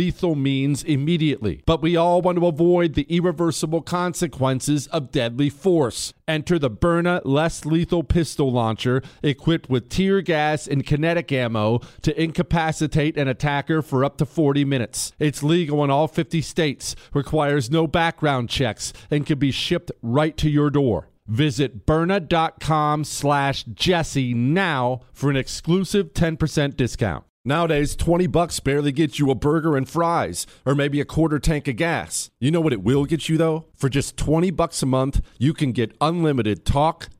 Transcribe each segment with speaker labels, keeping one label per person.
Speaker 1: lethal means immediately. But we all want to avoid the irreversible consequences of deadly force. Enter the Byrna less lethal pistol launcher equipped with tear gas and kinetic ammo to incapacitate an attacker for up to 40 minutes. It's legal in all 50 states, requires no background checks, and can be shipped right to your door. Visit Byrna.com slash Jesse now for an exclusive 10% discount. Nowadays, 20 bucks barely gets you a burger and fries, or maybe a quarter tank of gas. You know what it will get you though? For just 20 bucks a month, you can get unlimited talk,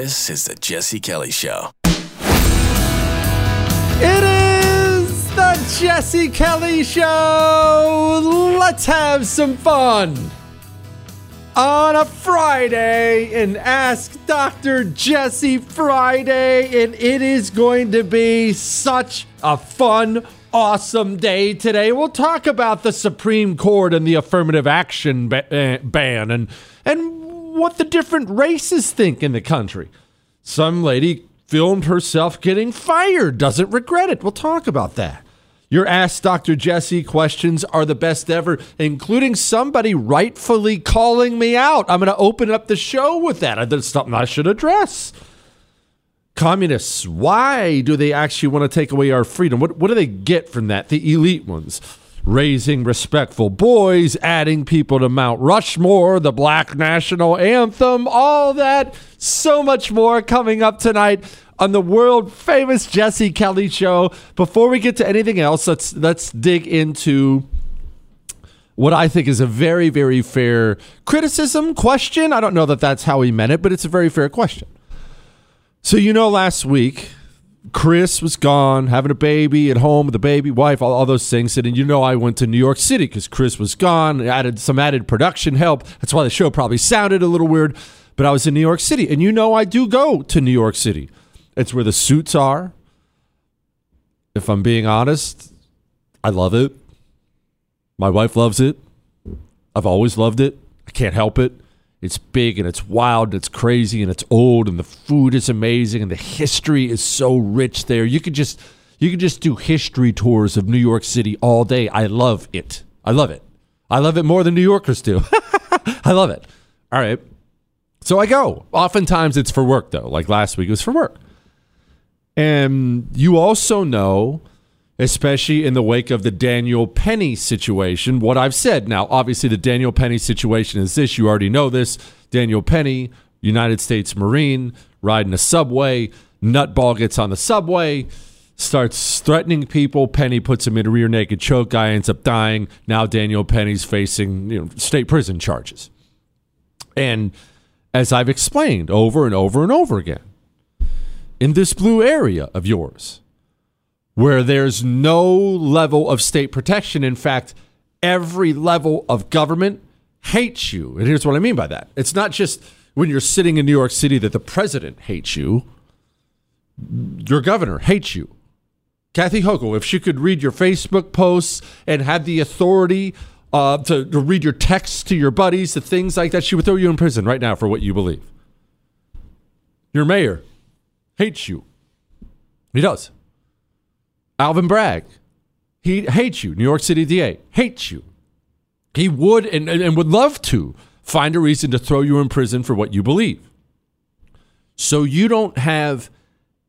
Speaker 2: This is the Jesse Kelly Show.
Speaker 1: It is the Jesse Kelly Show. Let's have some fun on a Friday and Ask Dr. Jesse Friday. And it is going to be such a fun, awesome day today. We'll talk about the Supreme Court and the affirmative action eh, ban and, and what the different races think in the country. Some lady filmed herself getting fired, doesn't regret it. We'll talk about that. Your Ask Dr. Jesse questions are the best ever, including somebody rightfully calling me out. I'm going to open up the show with that. That's something I should address. Communists, why do they actually want to take away our freedom? What, what do they get from that? The elite ones raising respectful boys, adding people to Mount Rushmore, the Black National Anthem, all that, so much more coming up tonight on the world famous Jesse Kelly show. Before we get to anything else, let's let's dig into what I think is a very very fair criticism question. I don't know that that's how he meant it, but it's a very fair question. So you know last week Chris was gone, having a baby at home with the baby, wife, all, all those things. And you know, I went to New York City because Chris was gone, added some added production help. That's why the show probably sounded a little weird. But I was in New York City. And you know, I do go to New York City. It's where the suits are. If I'm being honest, I love it. My wife loves it. I've always loved it. I can't help it. It's big and it's wild and it's crazy and it's old and the food is amazing and the history is so rich there. You could just you could just do history tours of New York City all day. I love it. I love it. I love it more than New Yorkers do. I love it. All right. So I go. Oftentimes it's for work though. Like last week it was for work. And you also know especially in the wake of the Daniel Penny situation. What I've said now, obviously, the Daniel Penny situation is this. You already know this. Daniel Penny, United States Marine riding a subway. Nutball gets on the subway, starts threatening people. Penny puts him in a rear naked choke. Guy ends up dying. Now Daniel Penny's facing you know, state prison charges. And as I've explained over and over and over again, in this blue area of yours, where there's no level of state protection, in fact, every level of government hates you. And here's what I mean by that it's not just when you're sitting in New York City that the president hates you, your governor hates you. Kathy Hochul, if she could read your Facebook posts and had the authority uh, to, to read your texts to your buddies, the things like that, she would throw you in prison right now for what you believe. Your mayor hates you. He does. Alvin Bragg, he hates you. New York City DA hates you. He would and, and would love to find a reason to throw you in prison for what you believe. So you don't have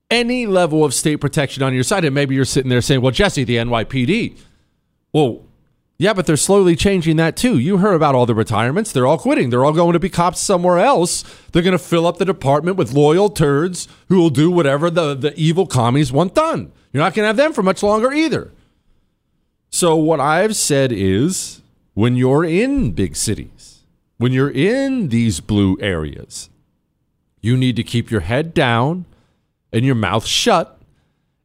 Speaker 1: any level of state protection on your side. And maybe you're sitting there saying, well, Jesse, the NYPD. Well, yeah, but they're slowly changing that too. You heard about all the retirements. They're all quitting. They're all going to be cops somewhere else. They're going to fill up the department with loyal turds who will do whatever the, the evil commies want done. You're not going to have them for much longer either. So, what I've said is when you're in big cities, when you're in these blue areas, you need to keep your head down and your mouth shut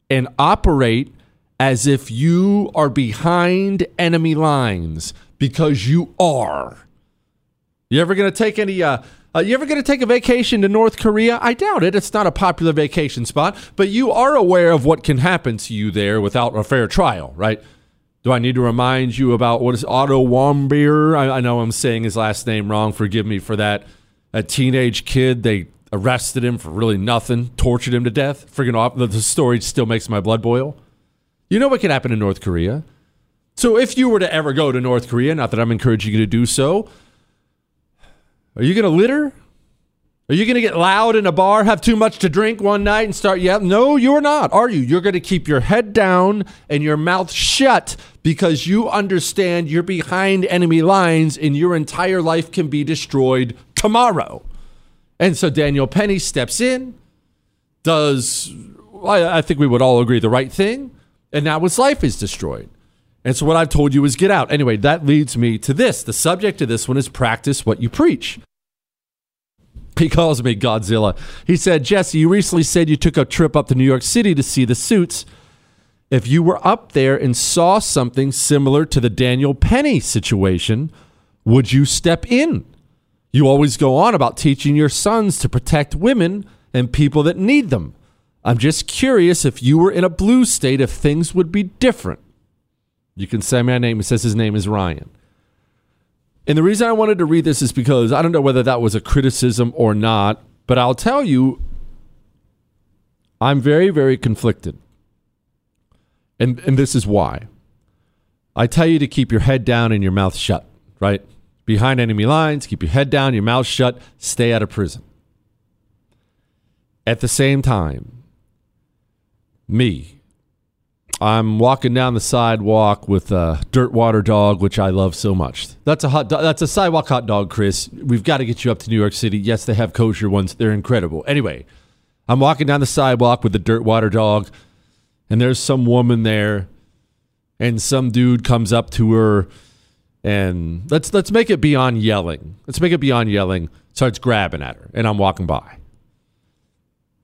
Speaker 1: and operate as if you are behind enemy lines because you are. You ever going to take any uh, uh, you ever going to take a vacation to North Korea? I doubt it. It's not a popular vacation spot, but you are aware of what can happen to you there without a fair trial, right? Do I need to remind you about what is Otto Warmbier? I, I know I'm saying his last name wrong. Forgive me for that. A teenage kid, they arrested him for really nothing, tortured him to death. Freaking off. The story still makes my blood boil. You know what can happen in North Korea. So if you were to ever go to North Korea, not that I'm encouraging you to do so, are you going to litter? Are you going to get loud in a bar, have too much to drink one night, and start yelling? No, you're not, are you? You're going to keep your head down and your mouth shut because you understand you're behind enemy lines and your entire life can be destroyed tomorrow. And so Daniel Penny steps in, does, I think we would all agree, the right thing, and now his life is destroyed. And so what I've told you is get out. Anyway, that leads me to this. The subject of this one is practice what you preach. He calls me Godzilla. He said, Jesse, you recently said you took a trip up to New York City to see the suits. If you were up there and saw something similar to the Daniel Penny situation, would you step in? You always go on about teaching your sons to protect women and people that need them. I'm just curious if you were in a blue state, if things would be different. You can say my name. It says his name is Ryan. And the reason I wanted to read this is because I don't know whether that was a criticism or not, but I'll tell you, I'm very, very conflicted. And, and this is why. I tell you to keep your head down and your mouth shut, right? Behind enemy lines, keep your head down, your mouth shut, stay out of prison. At the same time, me, I'm walking down the sidewalk with a dirt water dog, which I love so much. That's a hot. Do- that's a sidewalk hot dog, Chris. We've got to get you up to New York City. Yes, they have kosher ones. They're incredible. Anyway, I'm walking down the sidewalk with the dirt water dog, and there's some woman there, and some dude comes up to her, and let's let's make it beyond yelling. Let's make it beyond yelling. Starts grabbing at her, and I'm walking by.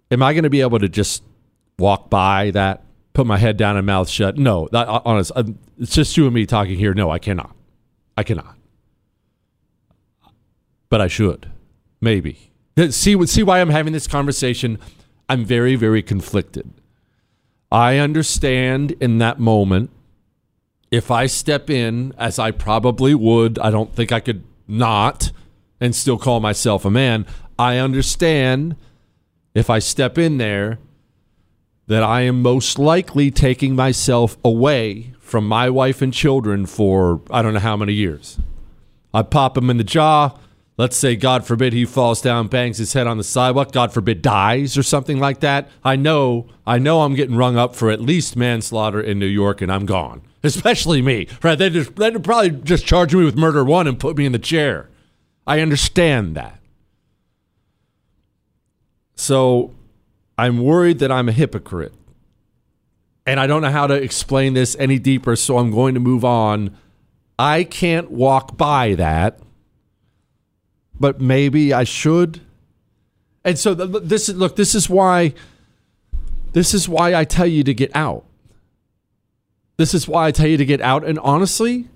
Speaker 1: Am I going to be able to just walk by that? put my head down and mouth shut. No, that, honest, uh, it's just you and me talking here. No, I cannot. I cannot. But I should, maybe. See, see why I'm having this conversation. I'm very, very conflicted. I understand in that moment. If I step in, as I probably would, I don't think I could not and still call myself a man. I understand if I step in there that I am most likely taking myself away from my wife and children for I don't know how many years. I pop him in the jaw. Let's say, God forbid, he falls down, bangs his head on the sidewalk. God forbid, dies or something like that. I know, I know, I'm getting rung up for at least manslaughter in New York, and I'm gone. Especially me, right? They just they'd probably just charge me with murder one and put me in the chair. I understand that. So I'm worried that I'm a hypocrite. And I don't know how to explain this any deeper, so I'm going to move on. I can't walk by that, but maybe I should. And so th- this is look, this is why this is why I tell you to get out. This is why I tell you to get out and honestly,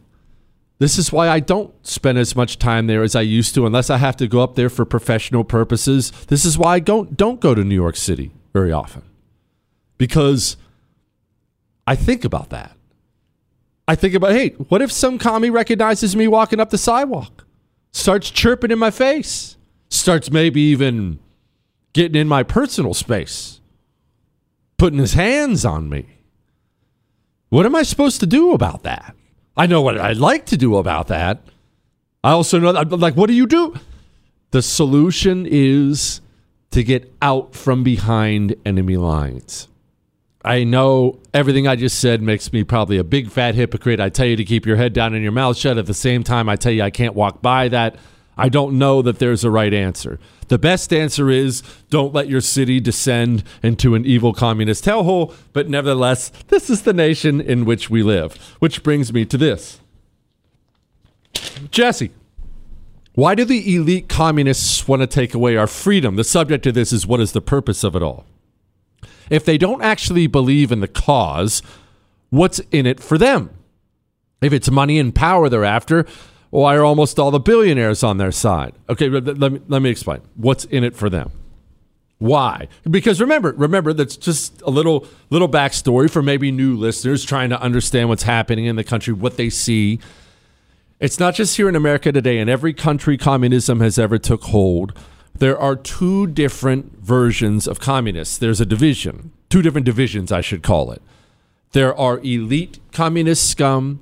Speaker 1: this is why I don't spend as much time there as I used to unless I have to go up there for professional purposes. This is why I don't don't go to New York City very often. Because I think about that. I think about, hey, what if some commie recognizes me walking up the sidewalk, starts chirping in my face, starts maybe even getting in my personal space, putting his hands on me? What am I supposed to do about that? I know what I'd like to do about that. I also know that, like, what do you do? The solution is to get out from behind enemy lines. I know everything I just said makes me probably a big fat hypocrite. I tell you to keep your head down and your mouth shut. At the same time, I tell you I can't walk by that. I don't know that there's a right answer. The best answer is don't let your city descend into an evil communist hellhole, but nevertheless, this is the nation in which we live. Which brings me to this Jesse, why do the elite communists want to take away our freedom? The subject of this is what is the purpose of it all? If they don't actually believe in the cause, what's in it for them? If it's money and power they're after, why are almost all the billionaires on their side? Okay, let me, let me explain. What's in it for them? Why? Because remember, remember that's just a little little backstory for maybe new listeners trying to understand what's happening in the country, what they see. It's not just here in America today. In every country communism has ever took hold, there are two different versions of communists. There's a division, two different divisions, I should call it. There are elite communist scum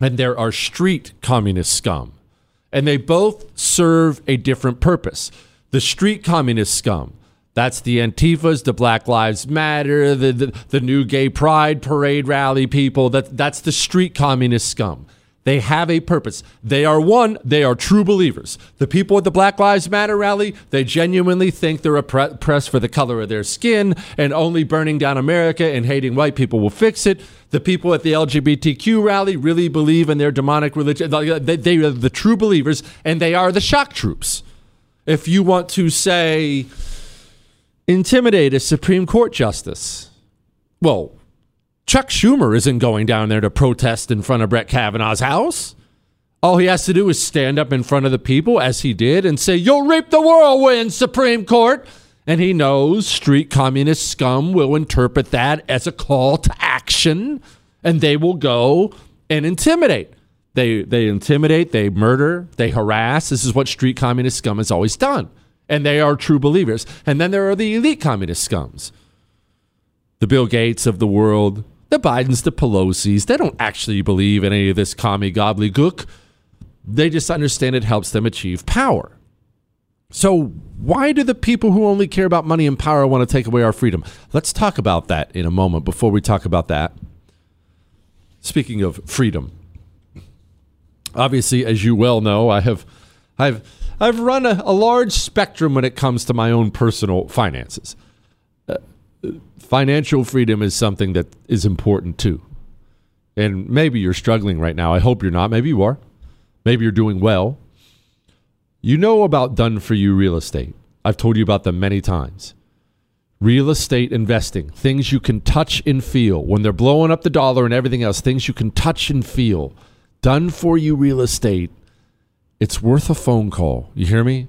Speaker 1: and there are street communist scum. And they both serve a different purpose. The street communist scum, that's the Antifas, the Black Lives Matter, the, the, the new gay pride parade rally people. That, that's the street communist scum. They have a purpose. They are one, they are true believers. The people at the Black Lives Matter rally, they genuinely think they're oppressed for the color of their skin and only burning down America and hating white people will fix it. The people at the LGBTQ rally really believe in their demonic religion. They, are the true believers and they are the shock troops. If you want to say, intimidate a Supreme Court justice, well, Chuck Schumer isn't going down there to protest in front of Brett Kavanaugh's house. All he has to do is stand up in front of the people, as he did, and say, You'll reap the whirlwind, Supreme Court. And he knows street communist scum will interpret that as a call to action, and they will go and intimidate. They, they intimidate, they murder, they harass. This is what street communist scum has always done. And they are true believers. And then there are the elite communist scums the Bill Gates of the world, the Bidens, the Pelosi's, they don't actually believe in any of this commie gobbledygook. They just understand it helps them achieve power. So, why do the people who only care about money and power want to take away our freedom? Let's talk about that in a moment before we talk about that. Speaking of freedom, obviously, as you well know, I have, I've, I've run a, a large spectrum when it comes to my own personal finances uh, financial freedom is something that is important too. And maybe you're struggling right now. I hope you're not. Maybe you are. Maybe you're doing well. You know about done for you real estate. I've told you about them many times. Real estate investing, things you can touch and feel. When they're blowing up the dollar and everything else, things you can touch and feel. Done for you real estate. It's worth a phone call. You hear me?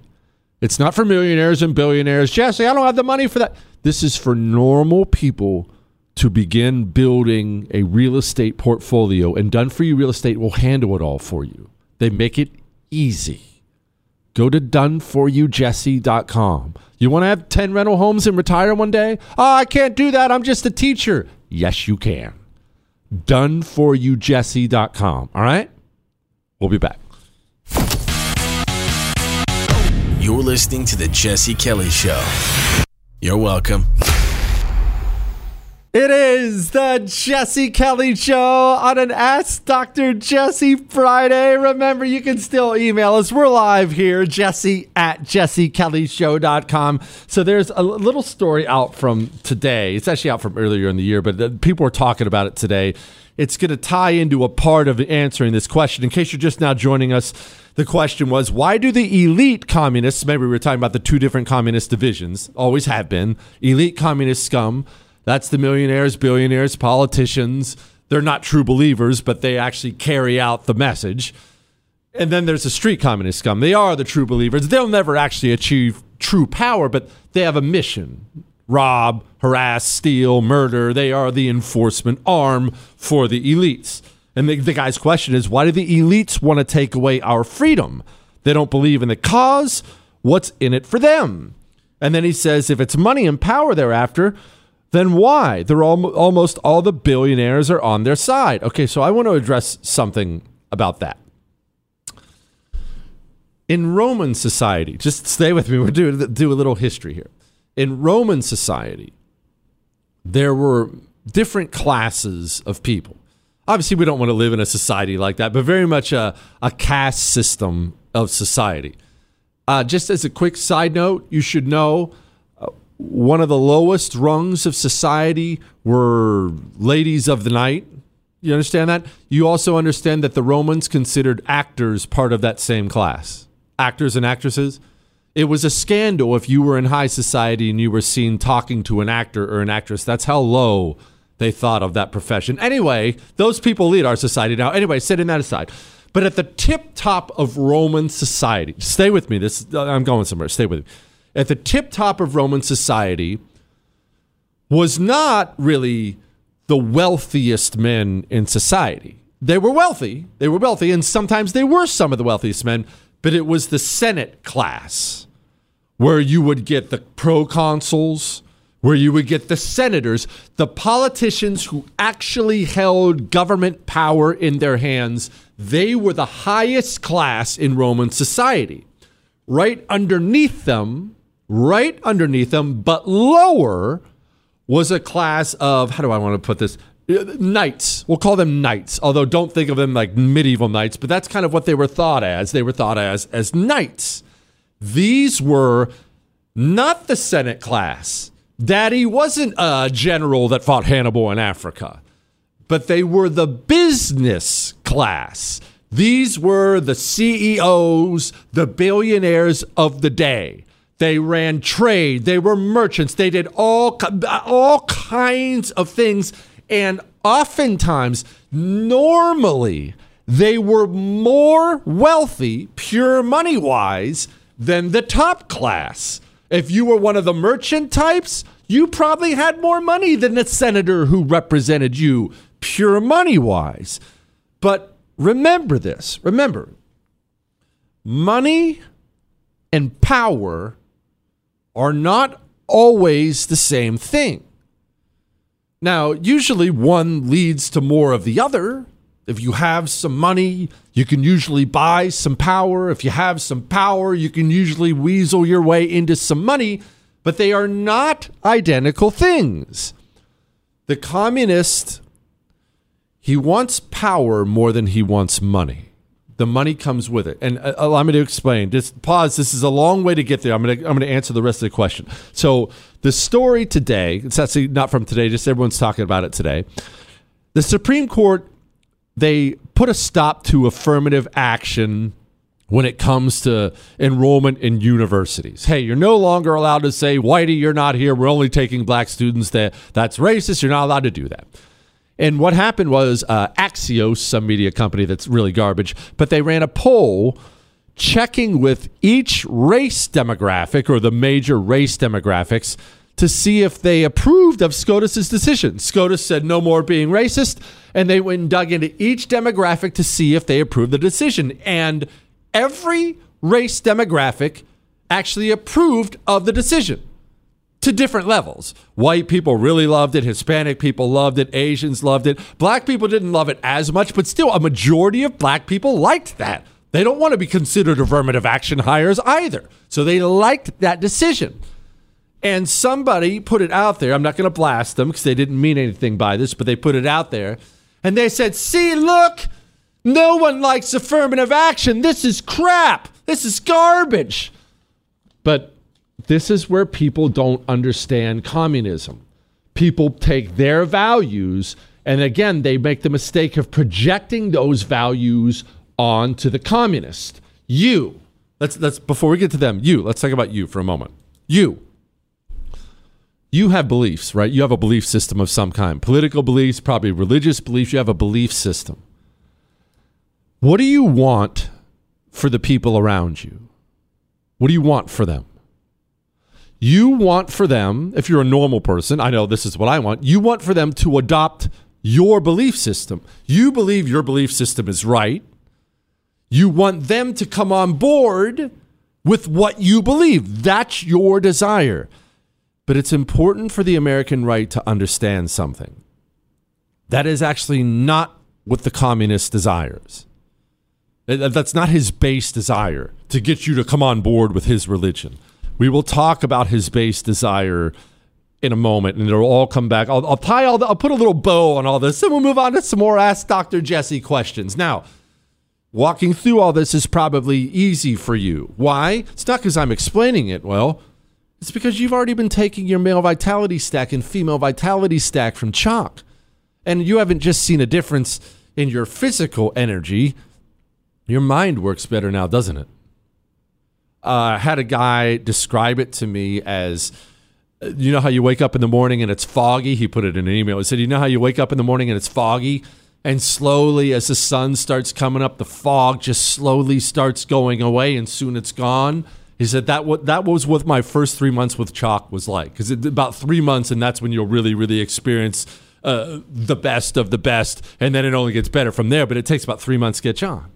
Speaker 1: It's not for millionaires and billionaires. Jesse, I don't have the money for that. This is for normal people to begin building a real estate portfolio, and Done For You Real Estate will handle it all for you. They make it easy. Go to doneforyoujesse.com. You want to have 10 rental homes and retire one day? Oh, I can't do that. I'm just a teacher. Yes, you can. Doneforyoujesse.com. All right? We'll be back.
Speaker 2: You're listening to The Jesse Kelly Show. You're welcome.
Speaker 1: It is the Jesse Kelly Show on an Ask Dr. Jesse Friday. Remember, you can still email us. We're live here, jesse at jessekellyshow.com. So there's a little story out from today. It's actually out from earlier in the year, but people were talking about it today. It's going to tie into a part of answering this question. In case you're just now joining us, the question was why do the elite communists, maybe we were talking about the two different communist divisions, always have been, elite communist scum that's the millionaires, billionaires, politicians. They're not true believers, but they actually carry out the message. And then there's the street communist scum. They are the true believers. They'll never actually achieve true power, but they have a mission rob, harass, steal, murder. They are the enforcement arm for the elites. And the, the guy's question is why do the elites want to take away our freedom? They don't believe in the cause. What's in it for them? And then he says if it's money and power they're after, then why? They're almost all the billionaires are on their side. Okay, so I want to address something about that. In Roman society, just stay with me, we're doing do a little history here. In Roman society, there were different classes of people. Obviously, we don't want to live in a society like that, but very much a, a caste system of society. Uh, just as a quick side note, you should know one of the lowest rungs of society were ladies of the night. You understand that? You also understand that the Romans considered actors part of that same class. Actors and actresses. It was a scandal if you were in high society and you were seen talking to an actor or an actress. That's how low they thought of that profession. Anyway, those people lead our society now. Anyway, setting that aside. But at the tip top of Roman society, stay with me. This I'm going somewhere. Stay with me at the tip top of Roman society was not really the wealthiest men in society. They were wealthy, they were wealthy, and sometimes they were some of the wealthiest men, but it was the Senate class where you would get the proconsuls, where you would get the senators, the politicians who actually held government power in their hands. They were the highest class in Roman society. Right underneath them right underneath them, but lower was a class of, how do I want to put this? Knights. We'll call them knights, although don't think of them like medieval knights, but that's kind of what they were thought as. They were thought as as knights. These were not the Senate class. Daddy wasn't a general that fought Hannibal in Africa, but they were the business class. These were the CEOs, the billionaires of the day. They ran trade. They were merchants. They did all all kinds of things, and oftentimes, normally, they were more wealthy, pure money wise, than the top class. If you were one of the merchant types, you probably had more money than the senator who represented you, pure money wise. But remember this remember, money and power are not always the same thing. Now, usually one leads to more of the other. If you have some money, you can usually buy some power. If you have some power, you can usually weasel your way into some money, but they are not identical things. The communist, he wants power more than he wants money. The money comes with it. And uh, allow me to explain. Just pause. This is a long way to get there. I'm going to I'm going to answer the rest of the question. So the story today, it's actually not from today, just everyone's talking about it today. The Supreme Court they put a stop to affirmative action when it comes to enrollment in universities. Hey, you're no longer allowed to say, Whitey, you're not here. We're only taking black students. That that's racist. You're not allowed to do that. And what happened was uh, Axios, some media company that's really garbage, but they ran a poll checking with each race demographic or the major race demographics to see if they approved of SCOTUS's decision. SCOTUS said no more being racist, and they went and dug into each demographic to see if they approved the decision. And every race demographic actually approved of the decision to different levels. White people really loved it, Hispanic people loved it, Asians loved it. Black people didn't love it as much, but still, a majority of black people liked that. They don't want to be considered affirmative action hires either. So they liked that decision. And somebody put it out there. I'm not going to blast them because they didn't mean anything by this, but they put it out there. And they said, see, look, no one likes affirmative action. This is crap. This is garbage. But this is where people don't understand communism. People take their values and again, they make the mistake of projecting those values onto the communist. You, let's let's before we get to them, you, let's talk about you for a moment. You. You have beliefs, right? You have a belief system of some kind. Political beliefs, probably religious beliefs, you have a belief system. What do you want for the people around you? What do you want for them? You want for them, if you're a normal person, I know this is what I want, you want for them to adopt your belief system. You believe your belief system is right. You want them to come on board with what you believe. That's your desire. But it's important for the American right to understand something. That is actually not what the communist desires. That's not his base desire to get you to come on board with his religion. We will talk about his base desire in a moment, and it'll all come back. I'll, I'll tie all the, I'll put a little bow on all this, and we'll move on to some more Ask Dr. Jesse questions. Now, walking through all this is probably easy for you. Why? It's not because I'm explaining it well. It's because you've already been taking your male vitality stack and female vitality stack from Choq. And you haven't just seen a difference in your physical energy. Your mind works better now, doesn't it? Uh, I had a guy describe it to me as you know how you wake up in the morning and it's foggy? He put it in an email. He said, You know how you wake up in the morning and it's foggy? And slowly, as the sun starts coming up, the fog just slowly starts going away and soon it's gone. He said that what that was what my first three months with Choq was like because about three months and that's when you'll really really experience uh, the best of the best and then it only gets better from there. But it takes about three months to get on.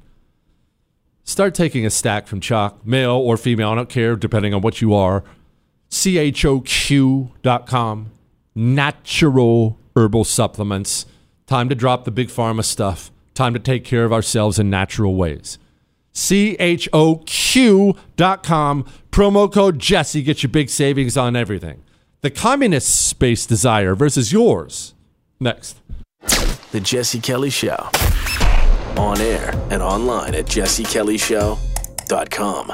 Speaker 1: Start taking a stack from Choq, male or female, I don't care, depending on what you are. CHOQ.com, natural herbal supplements. Time to drop the big pharma stuff. Time to take care of ourselves in natural ways. CHOQ.com, promo code Jesse, get your big savings on everything. The communist space desire versus yours. Next.
Speaker 2: The Jesse Kelly Show. On air and online at jessekellyshow.com.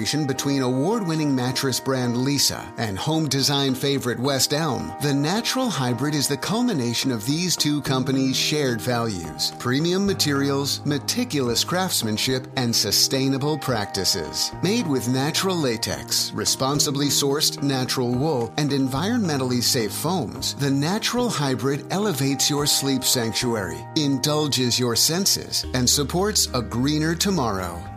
Speaker 3: between award winning mattress brand Leesa and home design favorite West Elm, the Natural Hybrid is the culmination of these two companies' shared values premium materials, meticulous craftsmanship, and sustainable practices. Made with natural latex, responsibly sourced natural wool, and environmentally safe foams, the Natural Hybrid elevates your sleep sanctuary, indulges your senses, and supports a greener tomorrow.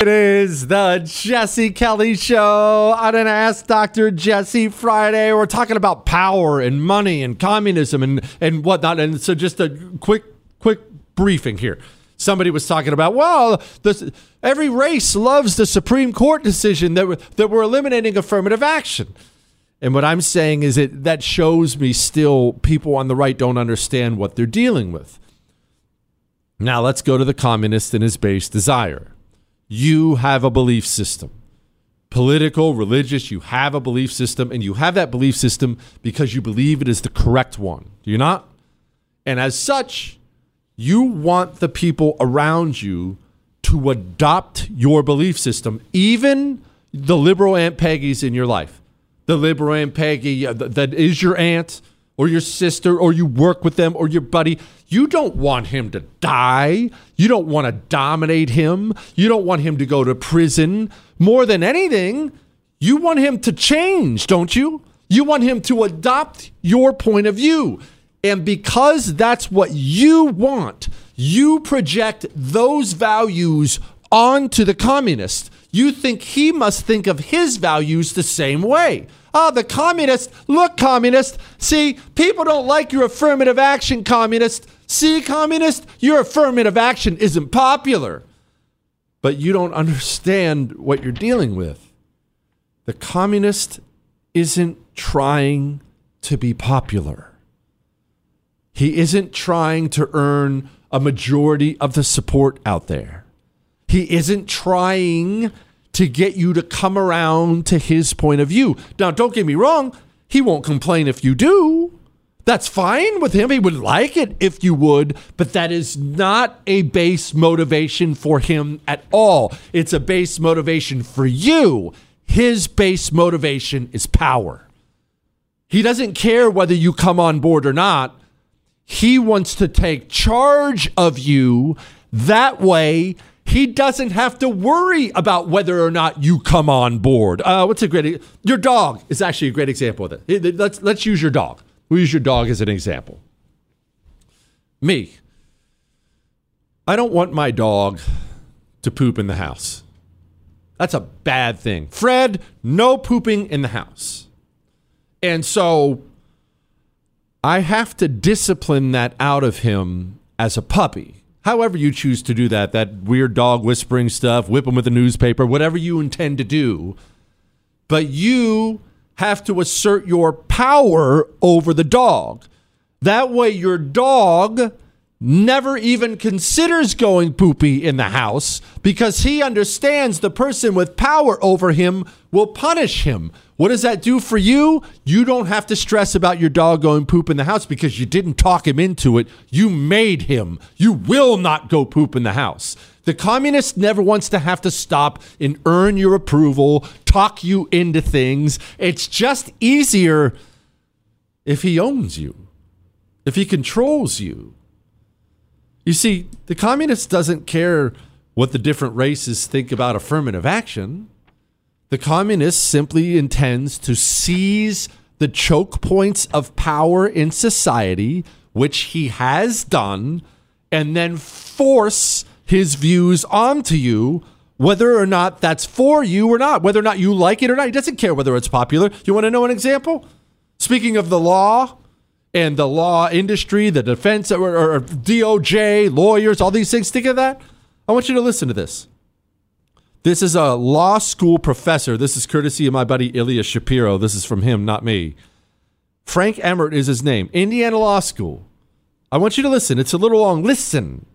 Speaker 1: It is the Jesse Kelly Show on an Ask Dr. Jesse Friday. We're talking about power and money and communism and, and whatnot. And so, just a quick, quick briefing here. Somebody was talking about, well, this, every race loves the Supreme Court decision that we're, that we're eliminating affirmative action. And what I'm saying is that that shows me still people on the right don't understand what they're dealing with. Now let's go to the communist and his base desire you have a belief system political, religious, you have a belief system, and you have that belief system because you believe it is the correct one. Do you not? And as such, you want the people around you to adopt your belief system, even the liberal Aunt Peggy's in your life. The liberal Aunt Peggy that is your aunt or your sister or you work with them or your buddy. You don't want him to die. You don't want to dominate him. You don't want him to go to prison. More than anything, you want him to change, don't you? You want him to adopt your point of view. And because that's what you want, you project those values onto the communist. You think he must think of his values the same way. Oh, the communist. Look, communist. See, people don't like your affirmative action, communist. See, communist, your affirmative action isn't popular. But you don't understand what you're dealing with. The communist isn't trying to be popular. He isn't trying to earn a majority of the support out there. He isn't trying to get you to come around to his point of view. Now, don't get me wrong, he won't complain if you do. That's fine with him. He would like it if you would, but that is not a base motivation for him at all. It's a base motivation for you. His base motivation is power. He doesn't care whether you come on board or not. He wants to take charge of you. That way, he doesn't have to worry about whether or not you come on board. Uh, what's a great? Your dog is actually a great example of it. Let's let's use your dog. We'll use your dog as an example. Me. I don't want my dog to poop in the house. That's a bad thing. Fred, no pooping in the house. And so I have to discipline that out of him as a puppy however you choose to do that, that weird dog whispering stuff, whip them with a newspaper, whatever you intend to do. But you have to assert your power over the dog. That way, your dog never even considers going poopy in the house because he understands the person with power over him will punish him. What does that do for you? You don't have to stress about your dog going poop in the house because you didn't talk him into it. You made him. You will not go poop in the house. The communist never wants to have to stop and earn your approval, talk you into things. It's just easier if he owns you, if he controls you. You see, the communist doesn't care what the different races think about affirmative action. The communist simply intends to seize the choke points of power in society, which he has done, and then force his views onto you, whether or not that's for you or not, whether or not you like it or not. He doesn't care whether it's popular. You want to know an example? Speaking of the law and the law industry, the defense or, or DOJ, lawyers, all these things, think of that. I want you to listen to this. This is a law school professor. This is courtesy of my buddy Ilya Shapiro. This is from him, not me. Frank Emmert is his name. Indiana Law School. I want you to listen. It's a little long. Listen.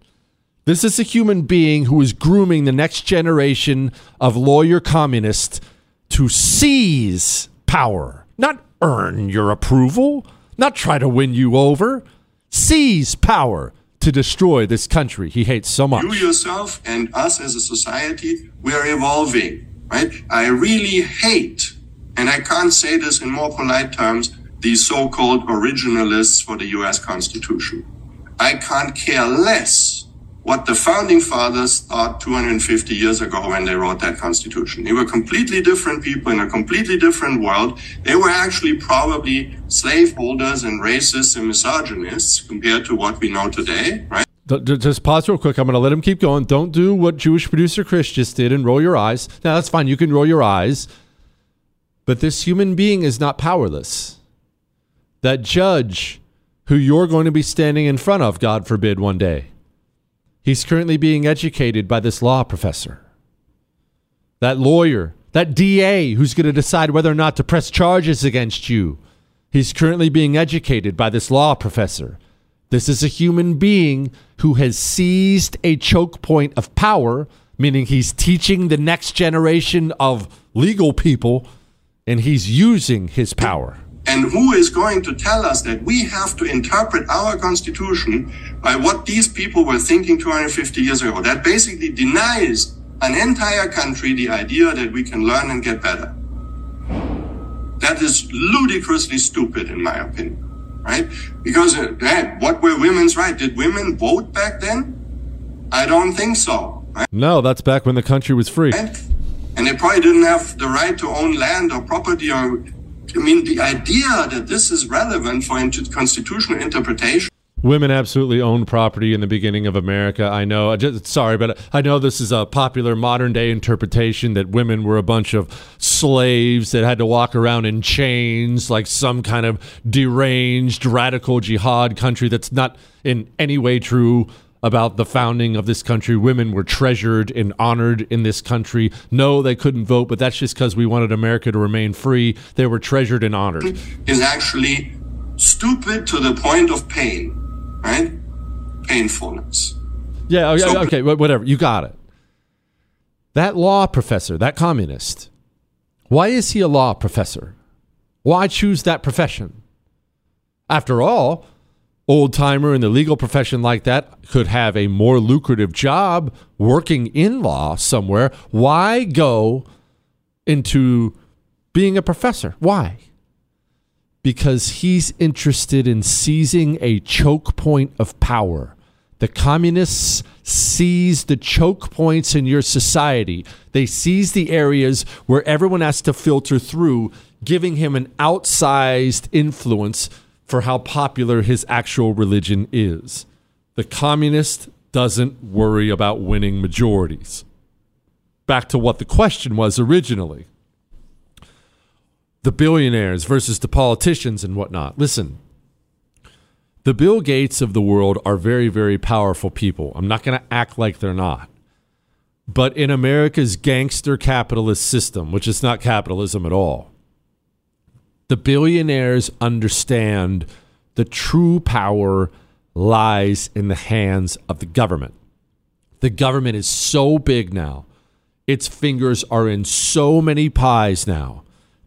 Speaker 1: This is a human being who is grooming the next generation of lawyer communists to seize power, not earn your approval, not try to win you over. Seize power to destroy this country he hates so much.
Speaker 4: You yourself and us as a society, we are evolving, right? I really hate, and I can't say this in more polite terms, these so-called originalists for the US Constitution. I can't care less what the founding fathers thought 250 years ago when they wrote that constitution. They were completely different people in a completely different world. They were actually probably slaveholders and racists and misogynists compared to what we know today, right?
Speaker 1: Just pause real quick. I'm going to let him keep going. Don't do what Jewish producer Chris just did and roll your eyes. Now, that's fine. You can roll your eyes. But this human being is not powerless. That judge who you're going to be standing in front of, God forbid, one day He's currently being educated by this law professor. That lawyer, that DA who's going to decide whether or not to press charges against you. He's currently being educated by this law professor. This is a human being who has seized a choke point of power, meaning he's teaching the next generation of legal people and he's using his power.
Speaker 4: And who is going to tell us that we have to interpret our constitution by what these people were thinking 250 years ago? That basically denies an entire country the idea that we can learn and get better. That is ludicrously stupid, in my opinion, right? Because uh, what were women's rights? Did women vote back then? I don't think so. Right?
Speaker 1: No, that's back when the country was free.
Speaker 4: Right? And they probably didn't have the right to own land or property or I mean, the idea that this is relevant for constitutional interpretation.
Speaker 1: Women absolutely owned property in the beginning of America. I know. I just, sorry, but I know this is a popular modern day interpretation that women were a bunch of slaves that had to walk around in chains, like some kind of deranged radical jihad country. That's not in any way true about the founding of this country. Women were treasured and honored in this country. No, they couldn't vote, but that's just because we wanted America to remain free. They were treasured and honored.
Speaker 4: Is actually stupid to the point of pain, right? Painfulness.
Speaker 1: Yeah, oh, okay, so, okay, whatever. You got it. That law professor, that communist, why is he a law professor? Why choose that profession? After all, old timer in the legal profession like that could have a more lucrative job working in law somewhere. Why go into being a professor? Why? Because he's interested in seizing a choke point of power. The communists seize the choke points in your society. They seize the areas where everyone has to filter through, giving him an outsized influence for how popular his actual religion is. The communist doesn't worry about winning majorities. Back to what the question was originally the billionaires versus the politicians and whatnot. Listen, the Bill Gates of the world are very, very powerful people. I'm not going to act like they're not. But in America's gangster capitalist system, which is not capitalism at all, the billionaires understand the true power lies in the hands of the government. The government is so big now, its fingers are in so many pies now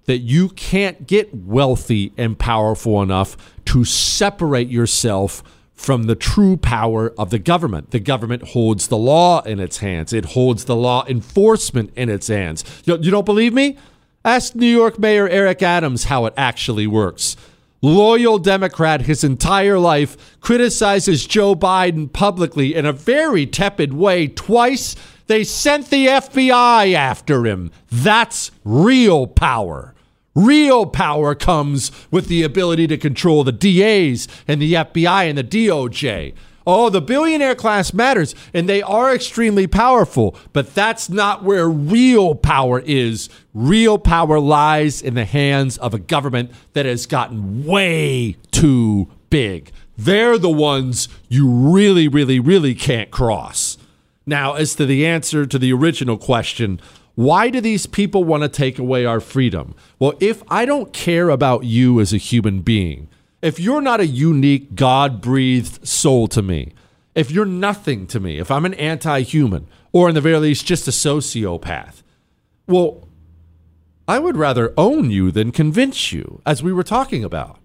Speaker 1: that you can't get wealthy and powerful enough to separate yourself from the true power of the government. The government holds the law in its hands, it holds the law enforcement in its hands. You, don't believe me? Ask New York Mayor Eric Adams how it actually works. Loyal Democrat his entire life criticizes Joe Biden publicly in a very tepid way twice They sent the FBI after him. That's real power. Real power comes with the ability to control the DAs and the FBI and the DOJ. Oh, the billionaire class matters, and they are extremely powerful, but that's not where real power is. Real power lies in the hands of a government that has gotten way too big. They're the ones you really, really, really can't cross. Now, as to the answer to the original question, why do these people want to take away our freedom? Well, if I don't care about you as a human being, if you're not a unique, God breathed soul to me, if you're nothing to me, if I'm an anti human, or in the very least, just a sociopath, well, I would rather own you than convince you, as we were talking about.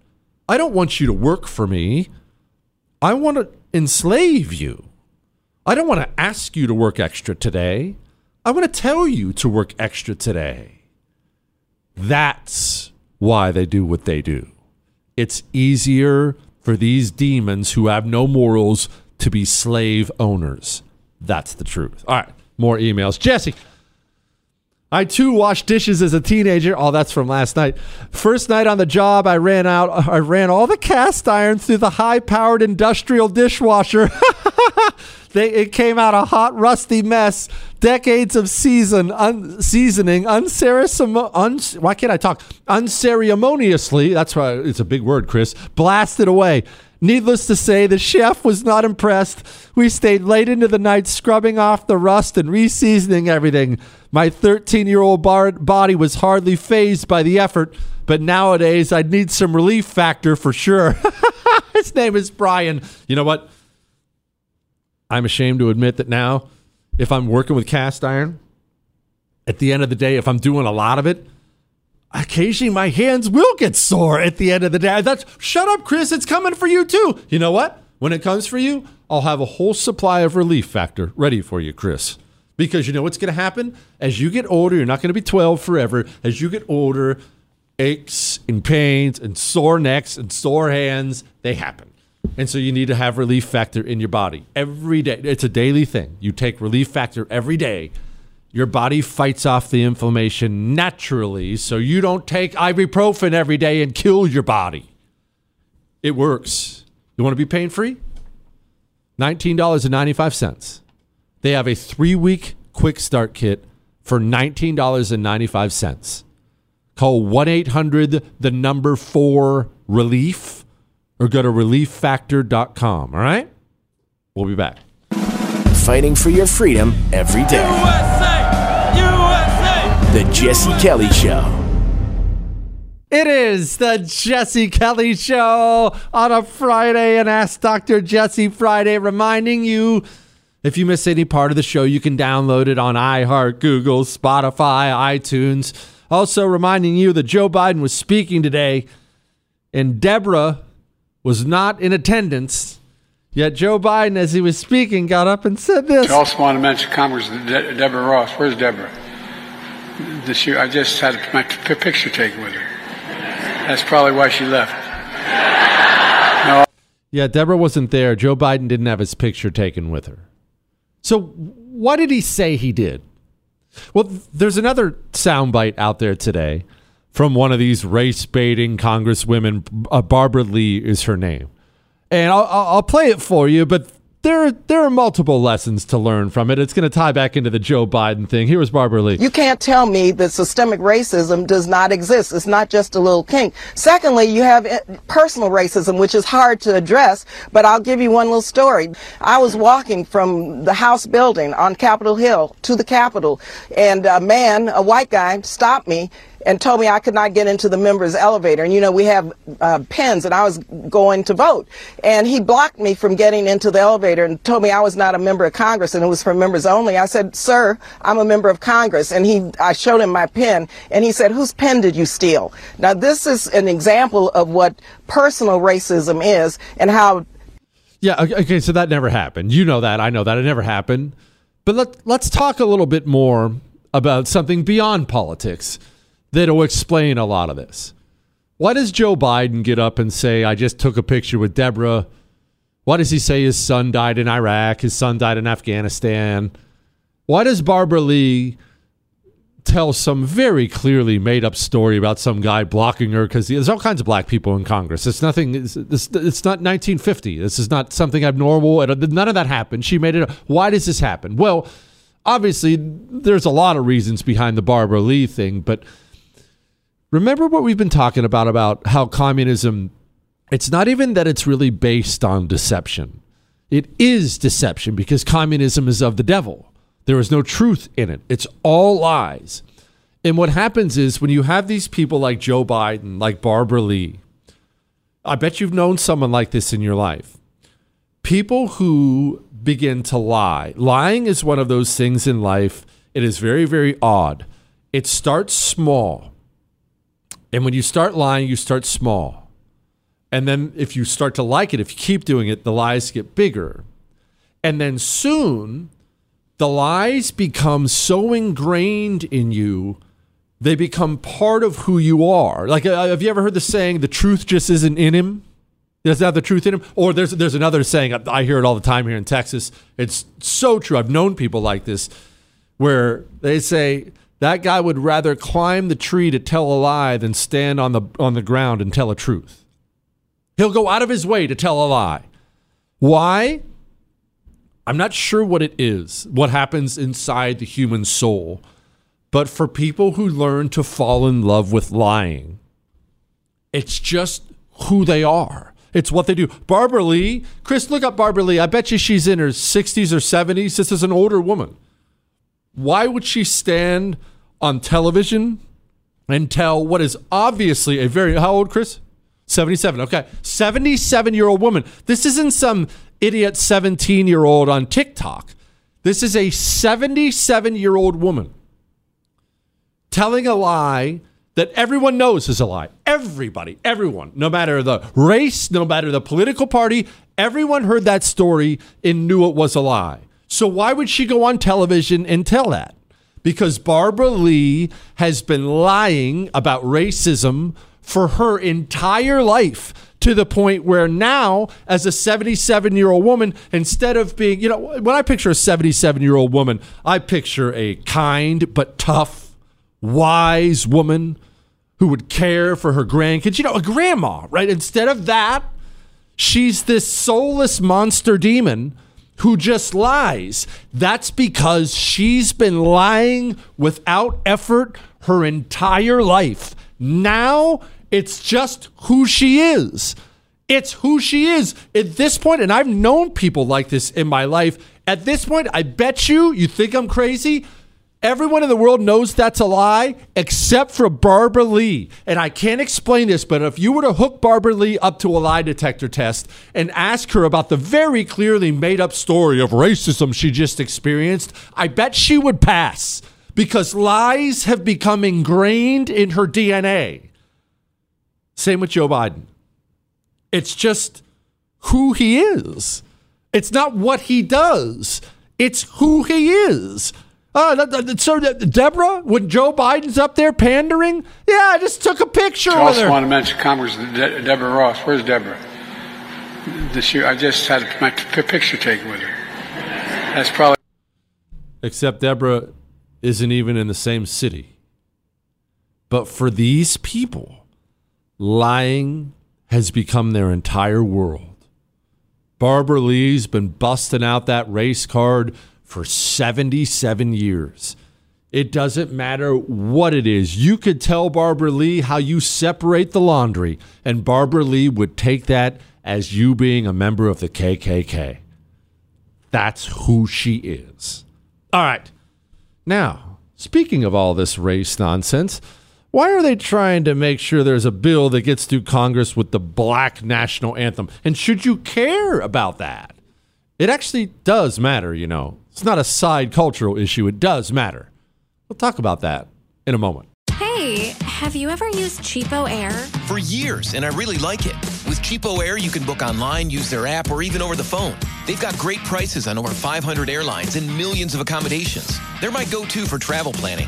Speaker 1: I don't want you to work for me. I want to enslave you. I don't want to ask you to work extra today. I want to tell you to work extra today. That's why they do what they do it's easier for these demons who have no morals to be slave owners. That's the truth. All right, more emails. Jesse. I too washed dishes as a teenager. Oh, that's from last night. First night on the job, I ran out. I ran all the cast iron through the high-powered industrial dishwasher. they, it came out a hot, rusty mess. Decades of season un, seasoning, unceremon, un, why can't I talk? Unceremoniously. That's why it's a big word, Chris. Blasted away. Needless to say, the chef was not impressed. We stayed late into the night scrubbing off the rust and reseasoning everything. My 13 year old bar- body was hardly phased by the effort, but nowadays I'd need some relief factor for sure. His name is Brian. You know what? I'm ashamed to admit that now, if I'm working with cast iron, at the end of the day, if I'm doing a lot of it, occasionally my hands will get sore at the end of the day. That's shut up, Chris. It's coming for you too. You know what? When it comes for you, I'll have a whole supply of relief factor ready for you, Chris. Because you know what's going to happen? As you get older, you're not going to be 12 forever. As you get older, aches and pains and sore necks and sore hands, they happen. And so you need to have relief factor in your body every day. It's a daily thing. You take relief factor every day your body fights off the inflammation naturally, so you don't take ibuprofen every day and kill your body. It works. You want to be pain free? $19.95. They have a three week quick start kit for $19.95. Call 1 800 the number four relief or go to relieffactor.com. All right? We'll be back.
Speaker 2: Fighting for your freedom every day.
Speaker 5: USA! USA!
Speaker 2: The Jesse Kelly Show.
Speaker 1: It is the Jesse Kelly Show on a Friday and Ask Dr. Jesse Friday, reminding you if you miss any part of the show, you can download it on iHeart, Google, Spotify, iTunes. Also, reminding you that Joe Biden was speaking today and Deborah was not in attendance. Yet Joe Biden, as he was speaking, got up and said this.
Speaker 6: I also want to mention Congress De- Deborah Ross. Where's Deborah? This year, I just had my p- picture taken with her. That's probably why she left. No,
Speaker 1: Yeah, Deborah wasn't there. Joe Biden didn't have his picture taken with her. So, what did he say he did? Well, there's another soundbite out there today from one of these race baiting congresswomen. Uh, Barbara Lee is her name, and I'll, I'll play it for you. But there there are multiple lessons to learn from it. It's going to tie back into the Joe Biden thing. Here was Barbara Lee.
Speaker 7: You can't tell me that systemic racism does not exist. It's not just a little kink. Secondly, you have eh, personal racism, which is hard to address, but I'll give you one little story. I was walking from the House building on Capitol Hill to the Capitol, and a man, a white guy, stopped me and told me I could not get into the members elevator. And you know, we have uh, pens and I was going to vote. And he blocked me from getting into the elevator and told me I was not a member of Congress and it was for members only. I said, sir, I'm a member of Congress. And he, I showed him my pen and he said, whose pen did you steal? Now this is an example of what personal racism is and how
Speaker 1: Yeah, okay, so that never happened. You know that. I know that. It never happened. But let, let's talk a little bit more about something beyond politics that'll explain a lot of this. Why does Joe Biden get up and say, I just took a picture with Deborah? Why does he say his son died in Iraq? His son died in Afghanistan? Why does Barbara Lee tell some very clearly made up story about some guy blocking her because there's all kinds of black people in Congress. It's nothing. It's, it's, it's not 1950. This is not something abnormal. None of that happened. She made it. Up. Why does this happen? Well, obviously, there's a lot of reasons behind the Barbara Lee thing, but remember what we've been talking about about how communism. It's not even that it's really based on deception. It is deception because communism is of the devil. There is no truth in it. It's all lies. And what happens is when you have these people like Joe Biden, like Barbara Lee, I bet you've known someone like this in your life. People who begin to lie. Lying is one of those things in life. It is very, very odd. It starts small. And when you start lying, you start small. And then if you start to like it, if you keep doing it, the lies get bigger. And then soon, the lies become so ingrained in you they become part of who you are. Like uh, have you ever heard the saying the truth just isn't in him there's not the truth in him? Or there's there's another saying i hear it all the time here in texas. It's so true. I've known people like this where they say that guy would rather climb the tree to tell a lie than stand on the on the ground and tell a truth he'll go out of his way to tell a lie why I'm not sure what it is, what happens inside the human soul, but for people who learn to fall in love with lying, it's just who they are. It's what they do. Barbara Lee, Chris, look up Barbara Lee. I bet you she's in her 60s or 70s. This is an older woman. Why would she stand on television and tell what is obviously a very, how old, Chris? 77. Okay. 77 year old woman. This isn't some idiot 17 year old on TikTok. This is a 77 year old woman telling a lie that everyone knows is a lie. Everybody, everyone, no matter the race, no matter the political party, everyone heard that story and knew it was a lie. So why would she go on television and tell that? Because Barbara Lee has been lying about racism for her entire life to the point where now, as a 77 year old woman, instead of being, you know, when I picture a 77 year old woman, I picture a kind but tough, wise woman who would care for her grandkids, you know, a grandma, right? Instead of that, she's this soulless monster demon who just lies. That's because she's been lying without effort her entire life. Now it's just who she is. It's who she is at this point, and I've known people like this in my life. At this point, I bet you, you think I'm crazy. Everyone in the world knows that's a lie except for Barbara Lee. And I can't explain this, but if you were to hook Barbara Lee up to a lie detector test and ask her about the very clearly made up story of racism she just experienced, I bet she would pass because lies have become ingrained in her DNA. Same with Joe Biden. It's just who he is. It's not what he does. It's who he is. Uh, so, Deborah, when Joe Biden's up there pandering, yeah, I just took a picture I
Speaker 6: also want to mention Congress, De- Deborah Ross. Where's Deborah? This year, I just had my p- picture taken with her. That's probably.
Speaker 1: Except Deborah isn't even in the same city. But for these people, lying has become their entire world. Barbara Lee's been busting out that race card for 77 years. It doesn't matter what it is. You could tell Barbara Lee how you separate the laundry, and Barbara Lee would take that as you being a member of the KKK. That's who she is. All right. Now, speaking of all this race nonsense, why are they trying to make sure there's a bill that gets through Congress with the black national anthem? And should you care about that? It actually does matter, you know. It's not a side cultural issue, it does matter. We'll talk about that in a moment.
Speaker 8: Hey, have you ever used Cheapo Air?
Speaker 9: For years, and I really like it. With Cheapo Air, you can book online, use their app, or even over the phone. They've got great prices on over 500 airlines and millions of accommodations. They're my go to for travel planning.